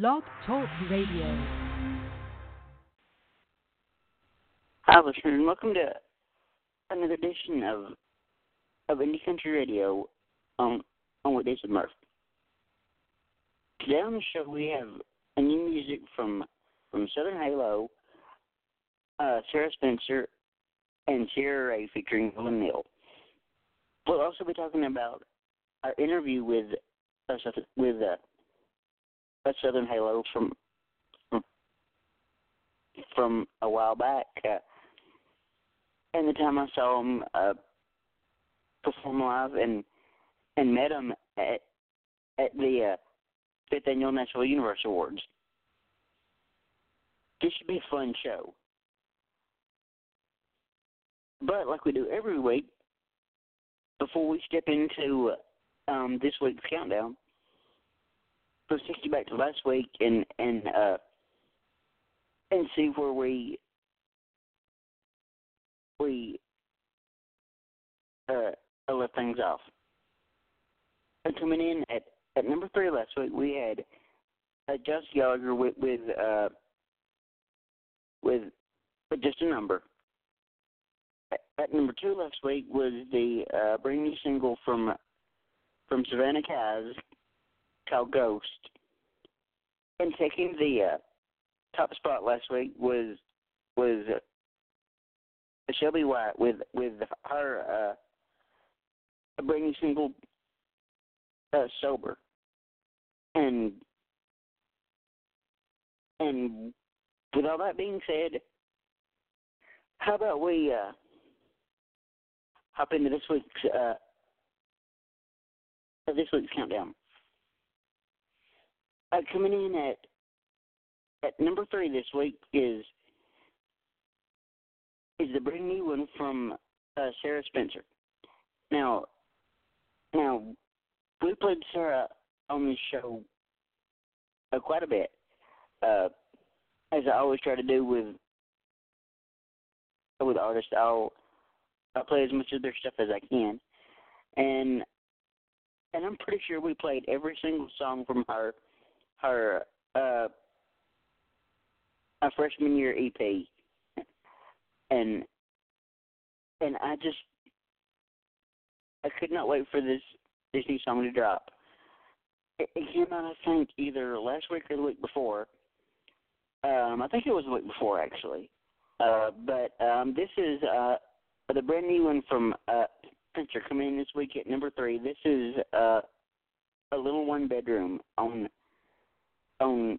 Blog Talk Radio. Hi, listeners, and welcome to another edition of of Indie Country Radio on on Weekdays with Murph. Today on the show we have a new music from from Southern Halo, uh, Sarah Spencer, and Ciara Rae featuring Nolan Neal. We'll also be talking about our interview with uh, with uh, a Southern Halo from from a while back, uh, and the time I saw him uh, perform live and and met him at at the uh, fifth annual Nashville Universe Awards. This should be a fun show. But like we do every week, before we step into um, this week's countdown, let's take you back to last week and and uh, and see where we we uh, left things off. And coming in at at number three last week, we had uh, Just Gallagher with with uh, with, with just a number. At, at number two last week was the uh, brand new single from from Savannah Kaz called Ghost. And taking the uh, top spot last week was was uh, Shelby White with with her uh, new single uh, sober and and with all that being said how about we uh hop into this week's uh this week's countdown uh, coming in at at number three this week is is the brand new one from uh, Sarah Spencer. Now, now we played Sarah on this show uh, quite a bit, uh, as I always try to do with with artists. I'll I'll play as much of their stuff as I can, and and I'm pretty sure we played every single song from her her uh, a freshman year EP, and and I just I could not wait for this this new song to drop. It, it came out, I think, either last week or the week before. Um, I think it was the week before, actually. Uh, but um, this is uh, the brand new one from uh, Spencer coming in this week at number three. This is uh, a little one bedroom on on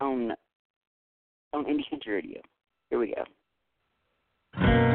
on on Indie Country Radio. Here we go.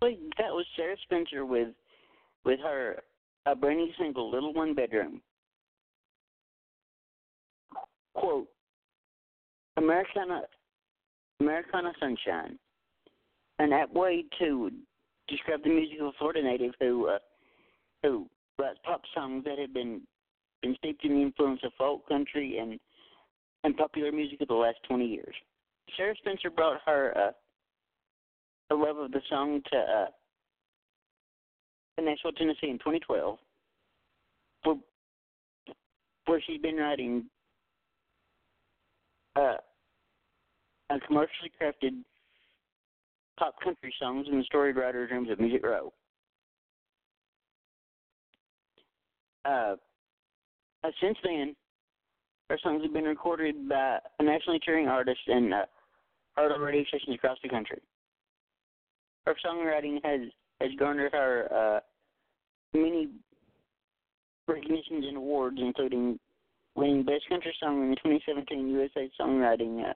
That was Sarah Spencer with with her a brand new single, Little One Bedroom. Quote Americana Americana Sunshine. An apt way to describe the music of a Florida native who uh, who writes pop songs that have been been steeped in the influence of folk, country, and and popular music of the last 20 years. Sarah Spencer brought her uh, the love of the song to uh, Nashville, Tennessee in 2012, where, where she's been writing uh, a commercially crafted pop country songs in the storied writer's rooms of Music Row. Uh, uh, since then, her songs have been recorded by a nationally touring artist and uh, heard on radio stations across the country. Her songwriting has has garnered her uh, many recognitions and awards, including winning Best Country Song in the 2017 USA Songwriting uh,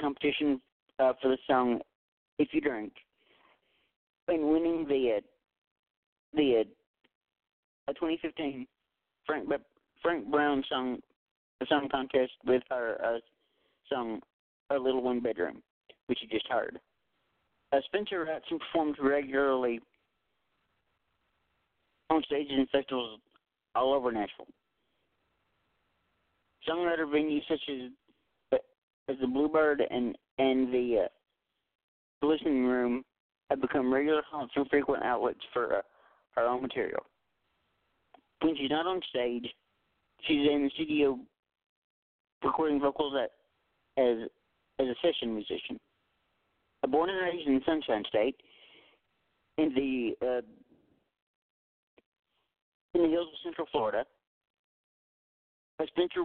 competition uh, for the song "If You Drink," and winning the uh, the uh, 2015 Frank Frank Brown song song contest with her uh, song "A Little One Bedroom," which you just heard. Uh, Spencer writes and performs regularly on stages and festivals all over Nashville. Some Songwriter venues such as as the Bluebird and and the uh, listening room have become regular haunts and frequent outlets for uh, her own material. When she's not on stage, she's in the studio recording vocals at, as as a session musician. Born and raised in Sunshine State, in the uh, in the hills of Central Florida, Spencer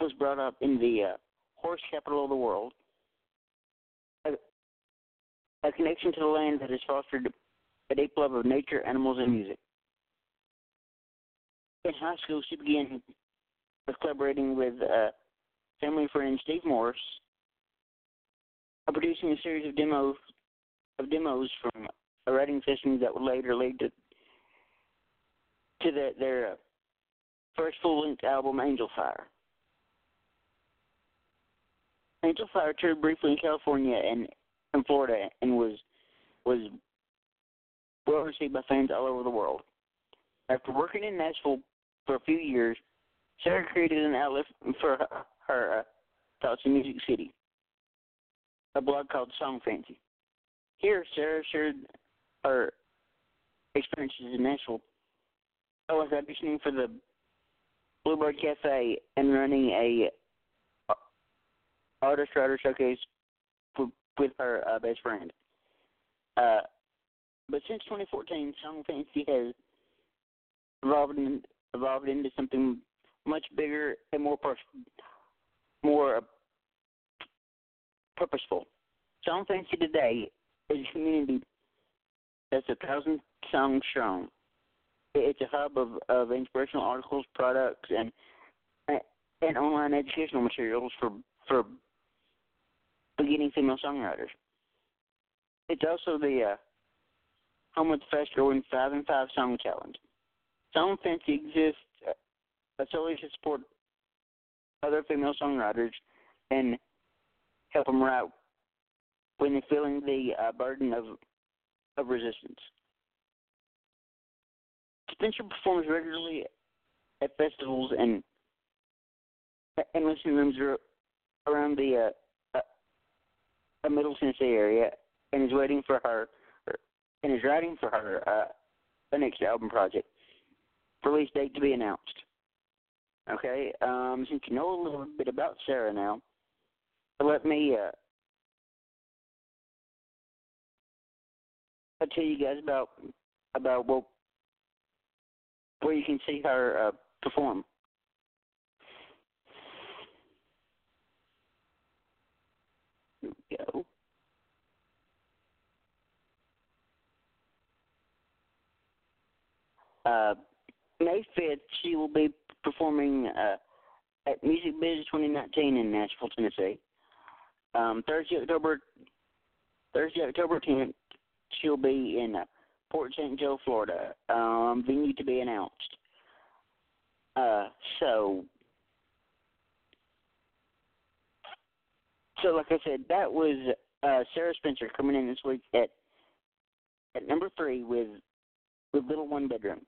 was brought up in the uh, horse capital of the world. A, a connection to the land that has fostered a deep love of nature, animals, and music. In high school, she began collaborating with uh, family friend Steve Morse, producing a series of demos of demos from a writing session that would later lead to to the, their uh, first full-length album, Angel Fire. Angel Fire toured briefly in California and in Florida and was was well received by fans all over the world. After working in Nashville for a few years, Sarah created an outlet for her, her uh, thoughts in Music City, a blog called Song Fancy. Here, Sarah shared her experiences in Nashville I was auditioning for the Bluebird Cafe and running a uh, artist writer showcase with her uh, best friend. Uh, but since 2014, Song Fancy has evolved, in, evolved into something much bigger and more pers- more purposeful. Song Fancy today is a community that's a thousand songs strong it's a hub of, of inspirational articles, products, and and online educational materials for for beginning female songwriters. It's also the uh, home of the fast-growing Five and Five Song Challenge. Song Fancy exists uh, solely to support other female songwriters and help them write when they're feeling the uh, burden of of resistance. Spencer performs regularly at festivals and and listening rooms around the uh, uh, Middle Tennessee area, and is waiting for her, and is writing for her uh, the next album project. Release date to be announced. Okay, um, since you know a little bit about Sarah now, let me uh, I'll tell you guys about about what where you can see her uh, perform. Here we go. Uh, May 5th, she will be performing uh, at Music Biz 2019 in Nashville, Tennessee. Um, Thursday, October Thursday, October 10th, she'll be in uh, Port St. Joe, Florida. Um, venue to be announced. Uh, so, so like I said, that was uh, Sarah Spencer coming in this week at at number three with with Little One Bedroom.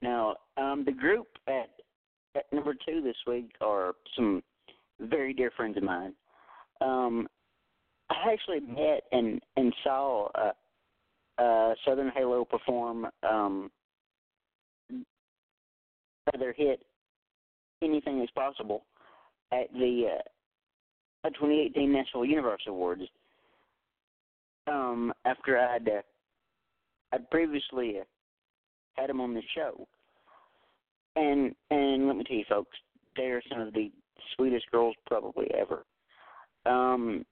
Now, um, the group at at number two this week are some very dear friends of mine. Um, I actually met and and saw uh, uh, Southern Halo perform um, their hit "Anything Is Possible" at the uh, 2018 Nashville Universe Awards. Um, after I'd uh, I'd previously uh, had them on the show, and and let me tell you, folks, they are some of the sweetest girls probably ever. Um,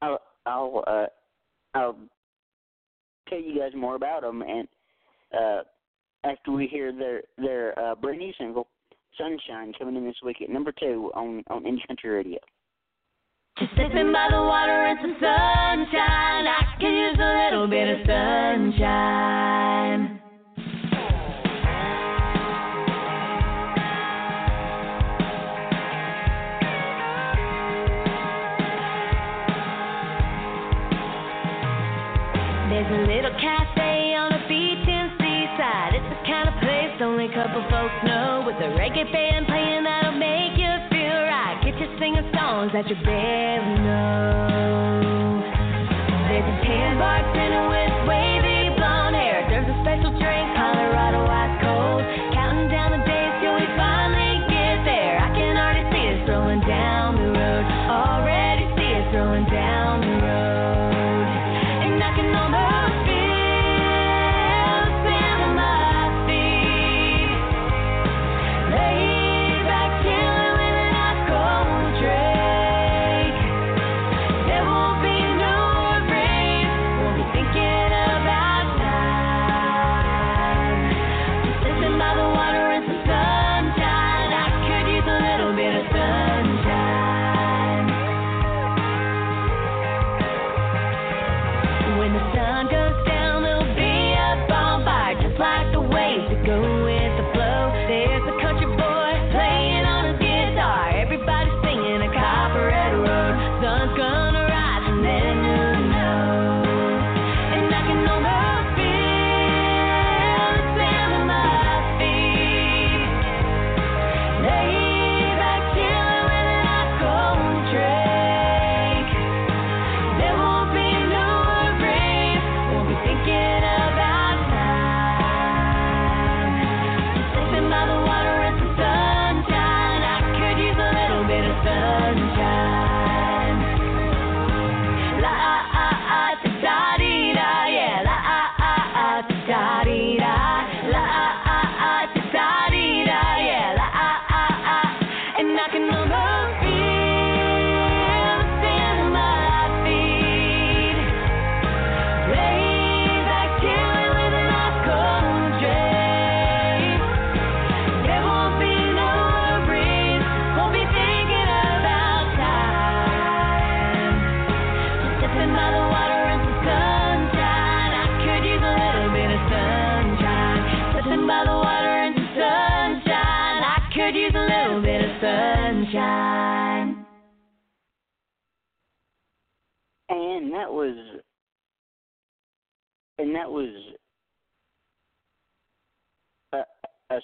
I'll I'll uh, I'll tell you guys more about them, and uh, after we hear their their uh, brand new single, "Sunshine," coming in this week at number two on on Indie Country Radio. Just sitting by the water and some sunshine. I can use a little bit of sunshine. Reggae band playing that'll make you feel right. Get you singing songs that you barely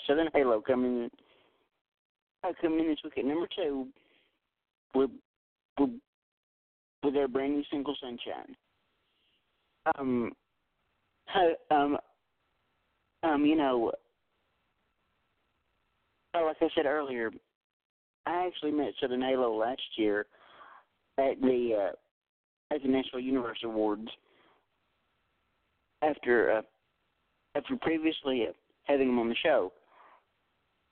Southern Halo coming, uh, coming in this week at number two with, with, with their brand new single "Sunshine." Um, um, um, you know, uh, like I said earlier, I actually met Southern Halo last year at the uh, at the Nashville Universe Awards after uh, after previously uh, having them on the show.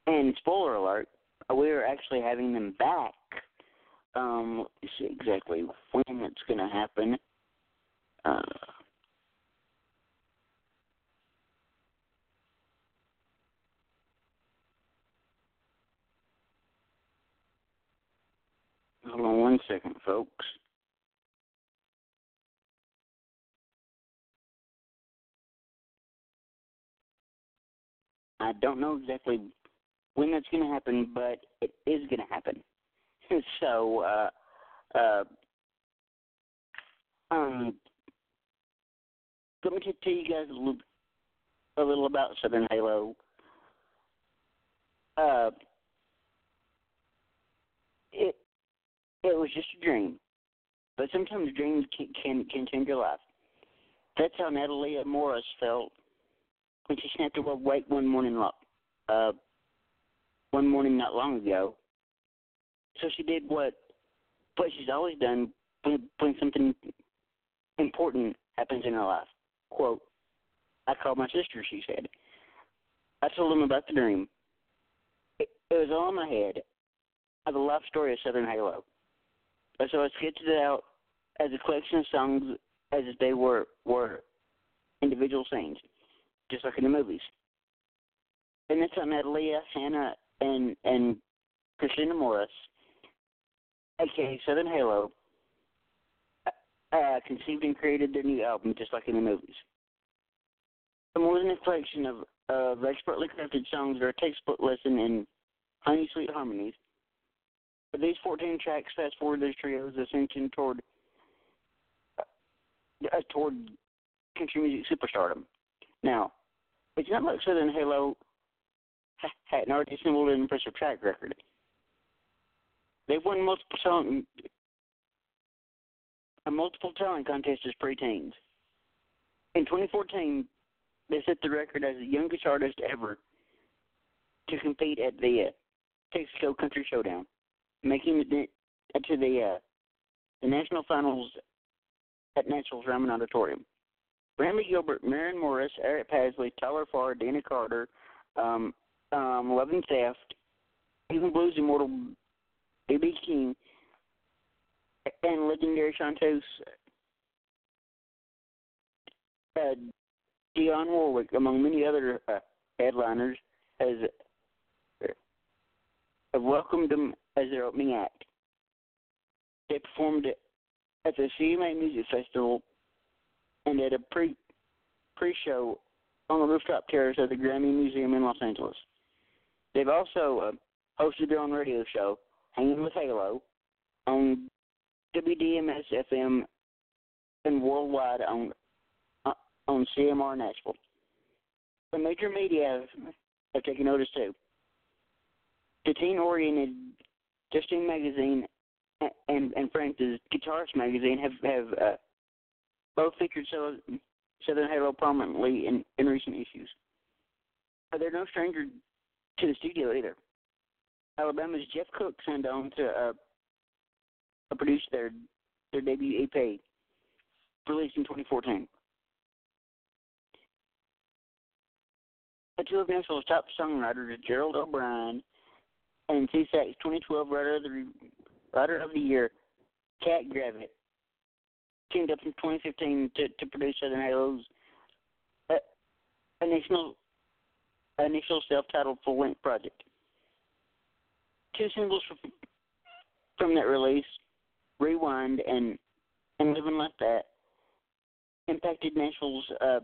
And spoiler alert, we are actually having them back. Um, see exactly when it's going to happen. Uh, Hold on one second, folks. I don't know exactly when that's going to happen, but it is going to happen. so, uh, uh, um, let me tell you guys a little, a little about Southern Halo. Uh, it it was just a dream, but sometimes dreams can can, can change your life. That's how Natalia Morris felt when she snapped awake one morning, uh, one morning not long ago. So she did what what she's always done when when something important happens in her life. Quote, I called my sister, she said. I told them about the dream. It, it was all in my head of the life story of Southern Halo. And so I sketched it out as a collection of songs as if they were were individual scenes, just like in the movies. And that's how Natalia, Hannah, and and Christina Morris, aka Southern Halo, uh, conceived and created their new album just like in the movies. The more than a collection of, of expertly crafted songs or a textbook lesson in honey sweet harmonies, but these 14 tracks fast forward this trio's ascension toward uh, toward country music superstardom. Now, it's not like Southern Halo had an already assembled an impressive track record. They've won multiple song a multiple talent contest as preteens. In 2014, they set the record as the youngest artist ever to compete at the uh, Texaco Country Showdown, making it to the uh, the national finals at Nashville's Ryman Auditorium. Brantley Gilbert, Maren Morris, Eric Paslay, Tyler Farr, Deana Carter, um, um, and Theft, even Blues Immortal, B.B. King, and legendary Chantos uh, Dionne Warwick, among many other uh, headliners, has uh, have welcomed them as their opening act. They performed at the CMA Music Festival and at a pre pre show on the rooftop terrace of the Grammy Museum in Los Angeles. They've also uh, hosted their own radio show, Hanging with Halo, on WDMS FM and worldwide on uh, on CMR Nashville. The major media have, have taken notice too. The teen-oriented Justine magazine and and Francis Guitarist magazine have have uh, both featured Southern Halo prominently in, in recent issues. They're no stranger to the studio either. Alabama's Jeff Cook signed on to uh, produced their their debut EP, released in 2014. The two of Nashville's top songwriters, Gerald O'Brien and SESAC's 2012 Writer of the Writer of the Year, Catt Gravitt, teamed up in 2015 to, to produce Southern Halo's uh, initial initial self-titled full-length project. Two singles from, that release Rewind and and Living Like That impacted Nashville's uh,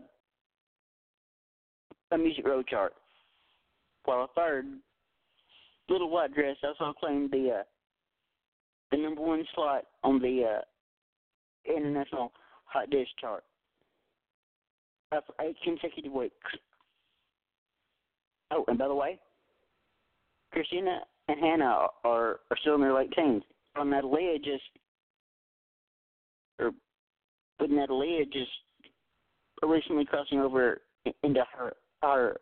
Music Row chart, while a third, Little White Dress, also claimed the uh, the number one slot on the uh, international hot dish chart uh, for eight consecutive weeks. Oh, and by the way, Christina and Hannah are, are still in their late teens. On Natalia just or with Natalia just recently crossing over into her our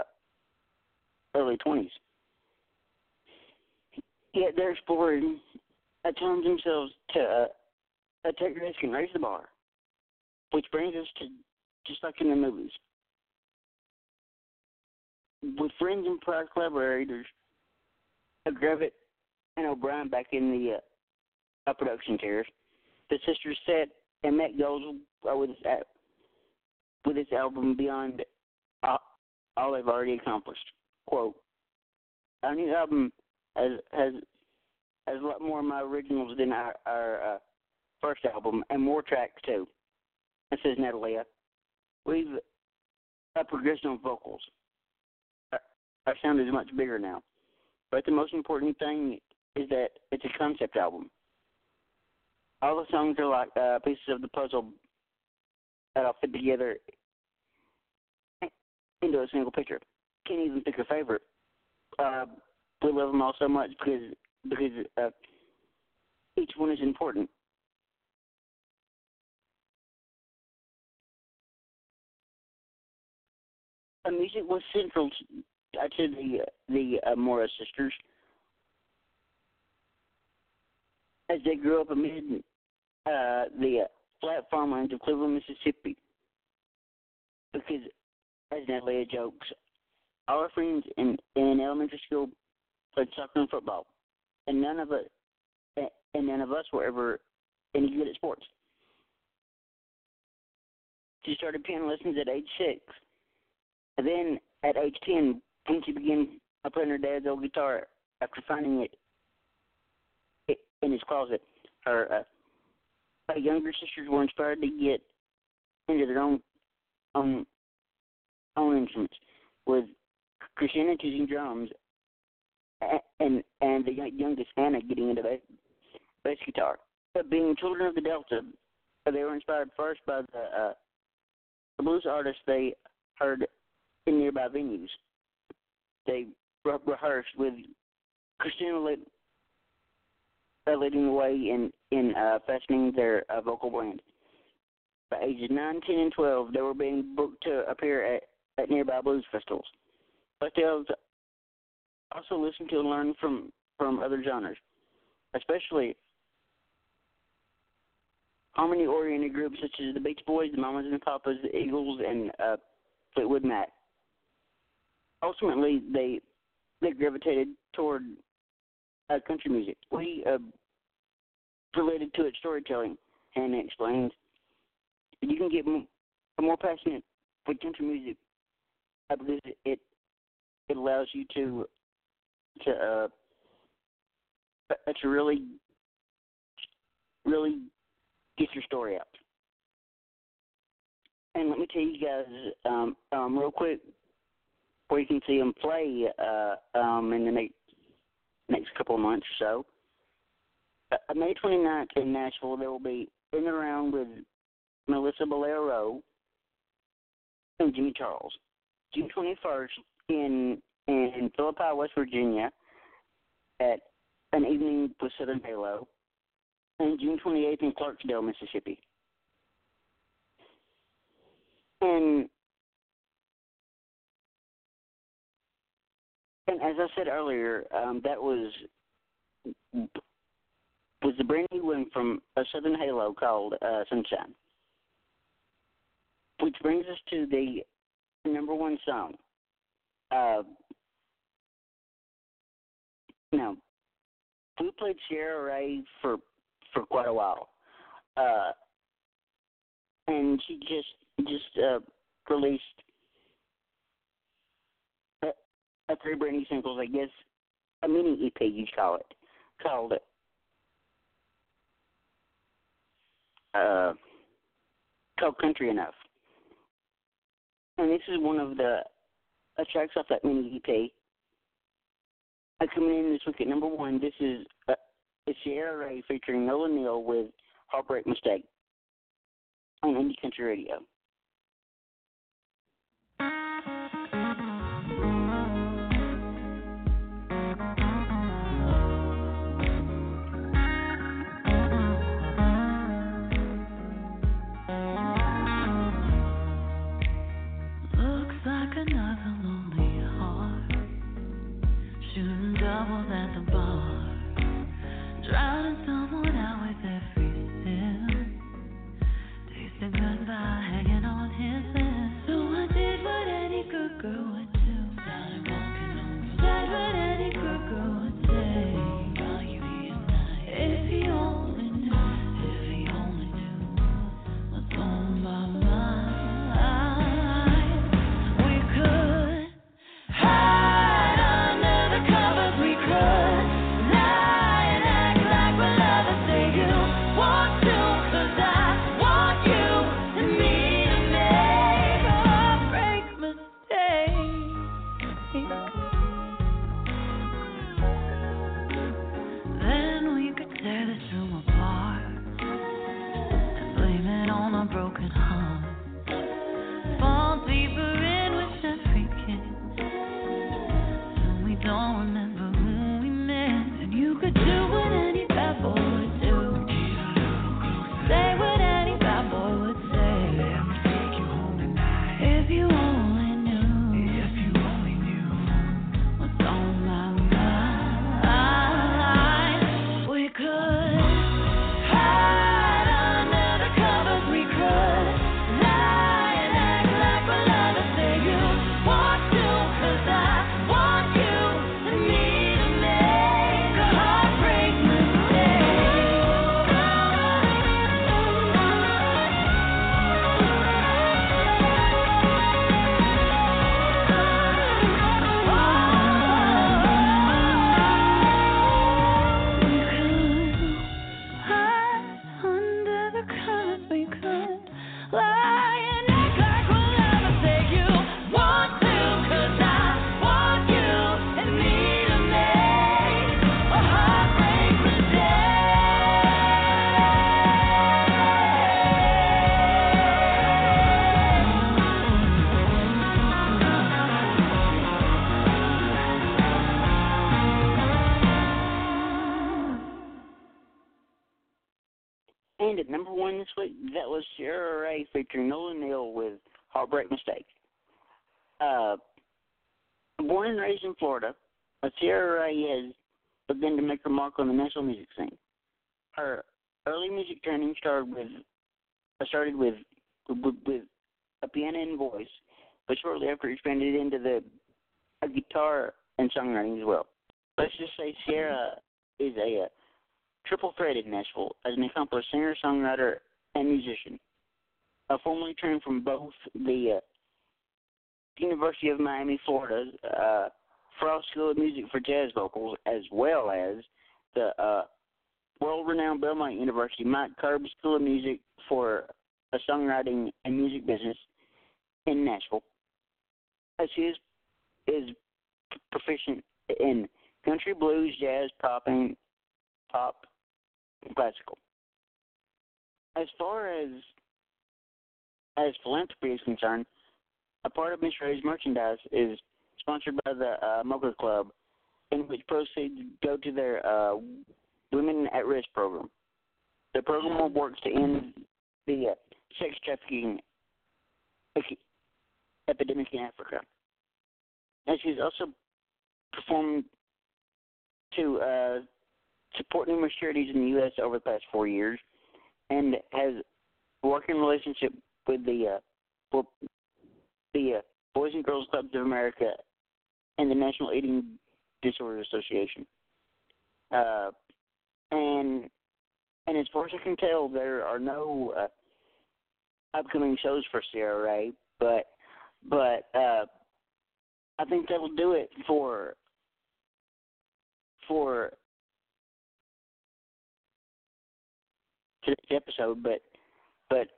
uh, early twenties. Yet they're exploring at times themselves to uh, take risk and raise the bar, which brings us to just like in the movies. With friends and prior collaborators, Gravitt and O'Brien back in the uh, production chairs, the sisters set and met goals with this, with this album beyond all, all they've already accomplished. Quote, our new album has, has has a lot more of my originals than our our uh, first album, and more tracks too. This is Natalia. We've uh, progressed on vocals. Our, sound is much bigger now. But the most important thing is that it's a concept album. All the songs are like uh, pieces of the puzzle that all fit together into a single picture. Can't even pick a favorite. Uh, we love them all so much because because uh, each one is important. Uh, music was central uh, to the the uh, Morris sisters as they grew up amid uh, the uh, flat farmlands of Cleveland, Mississippi. Because, as Natalia jokes, our friends in in elementary school played soccer and football, and none of us and none of us were ever any good at sports. She started piano lessons at age six. And then at age ten, she began playing her dad's old guitar after finding it in his closet, her uh, younger sisters were inspired to get into their own own own instruments, with Christina choosing drums, and and the youngest Hannah getting into bass, bass guitar. But being children of the Delta, they were inspired first by the, uh, the blues artists they heard in nearby venues. They re- rehearsed with Christina lead, uh, leading the way in in uh, fashioning their uh, vocal brand. By ages 9, 10, and 12, they were being booked to appear at, at nearby blues festivals. But they also listened to and learned from, from other genres, especially harmony-oriented groups such as the Beach Boys, the Mamas and the Papas, the Eagles, and uh, Fleetwood Mac. Ultimately, they they gravitated toward uh, country music. We uh, related to its storytelling, Hannah explains. You can get m- more passionate with country music uh, because it it allows you to to uh, uh to really really get your story out. And let me tell you guys um, um, real quick where you can see them play uh, um, in the next next couple of months or so. Uh, May 29th in Nashville, they will be in the round with Melissa Bolero and Jimmy Charles. June 21st in in Philippi, West Virginia, at an evening with Southern Halo, and June 28th in Clarksdale, Mississippi. And and as I said earlier, um, that was was the brand new one from a Southern Halo called uh, Sunshine, which brings us to the number one song. Uh, now, we played Ciara Rae for for quite a while, uh, and she just just uh, released a, a three brand new singles, I guess, a mini EP you'd call it, called it. Uh, called Country Enough. And this is one of the uh, tracks off that mini EP. Uh, coming in this week at number one, this is uh, Ciara Rae featuring Nolan Neal with Heartbreak Mistake on Indie Country Radio. Drowning someone week. That was Ciara Rae featuring Nolan Neal with Heartbreak Mistake. Uh, born and raised in Florida, Ciara Rae has begun to make her mark on the national music scene. Her early music training started with uh, started with, with with a piano and voice, but shortly after expanded into the a guitar and songwriting as well. Let's just say Ciara is a, a triple threat in Nashville as an accomplished singer, songwriter, and musician. Uh, formerly trained from both the uh, University of Miami, Florida, uh, Frost School of Music for Jazz Vocals, as well as the uh, world-renowned Belmont University Mike Curb School of Music for a songwriting and music business in Nashville. As she is is proficient in country, blues, jazz, pop, and pop, and classical. As far as as philanthropy is concerned, a part of Miss Rae's merchandise is sponsored by the uh, Mocha Club, in which proceeds go to their uh, Women at Risk program. The program works to end the uh, sex trafficking epidemic in Africa. And she's also performed to uh, support numerous charities in the U.S. over the past four years, and has working relationship with the uh, the uh, Boys and Girls Clubs of America and the National Eating Disorder Association. Uh, and and as far as I can tell, there are no uh, upcoming shows for Rae, but but uh, I think that'll do it for for today's episode. But but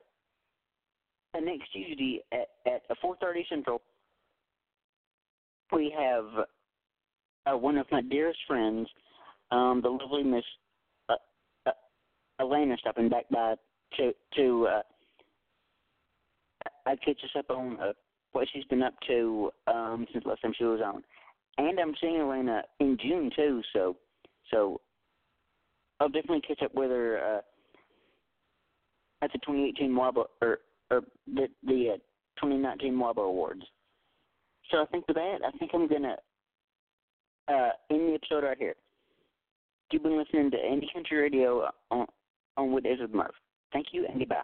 next Tuesday at at four thirty Central, we have uh, one of my dearest friends, um, the lovely Miss uh, uh, Elena, stopping back by to to uh, catch us up on uh, what she's been up to um, since last time she was on. And I'm seeing Elena in June too, so so I'll definitely catch up with her uh, at the 2018 Marble or or the the uh, 2019 Marble Awards. So I think with that, I think I'm gonna uh, end the episode right here. You've been listening to Indie Country Radio on on Weekdays with Murph. Thank you and goodbye.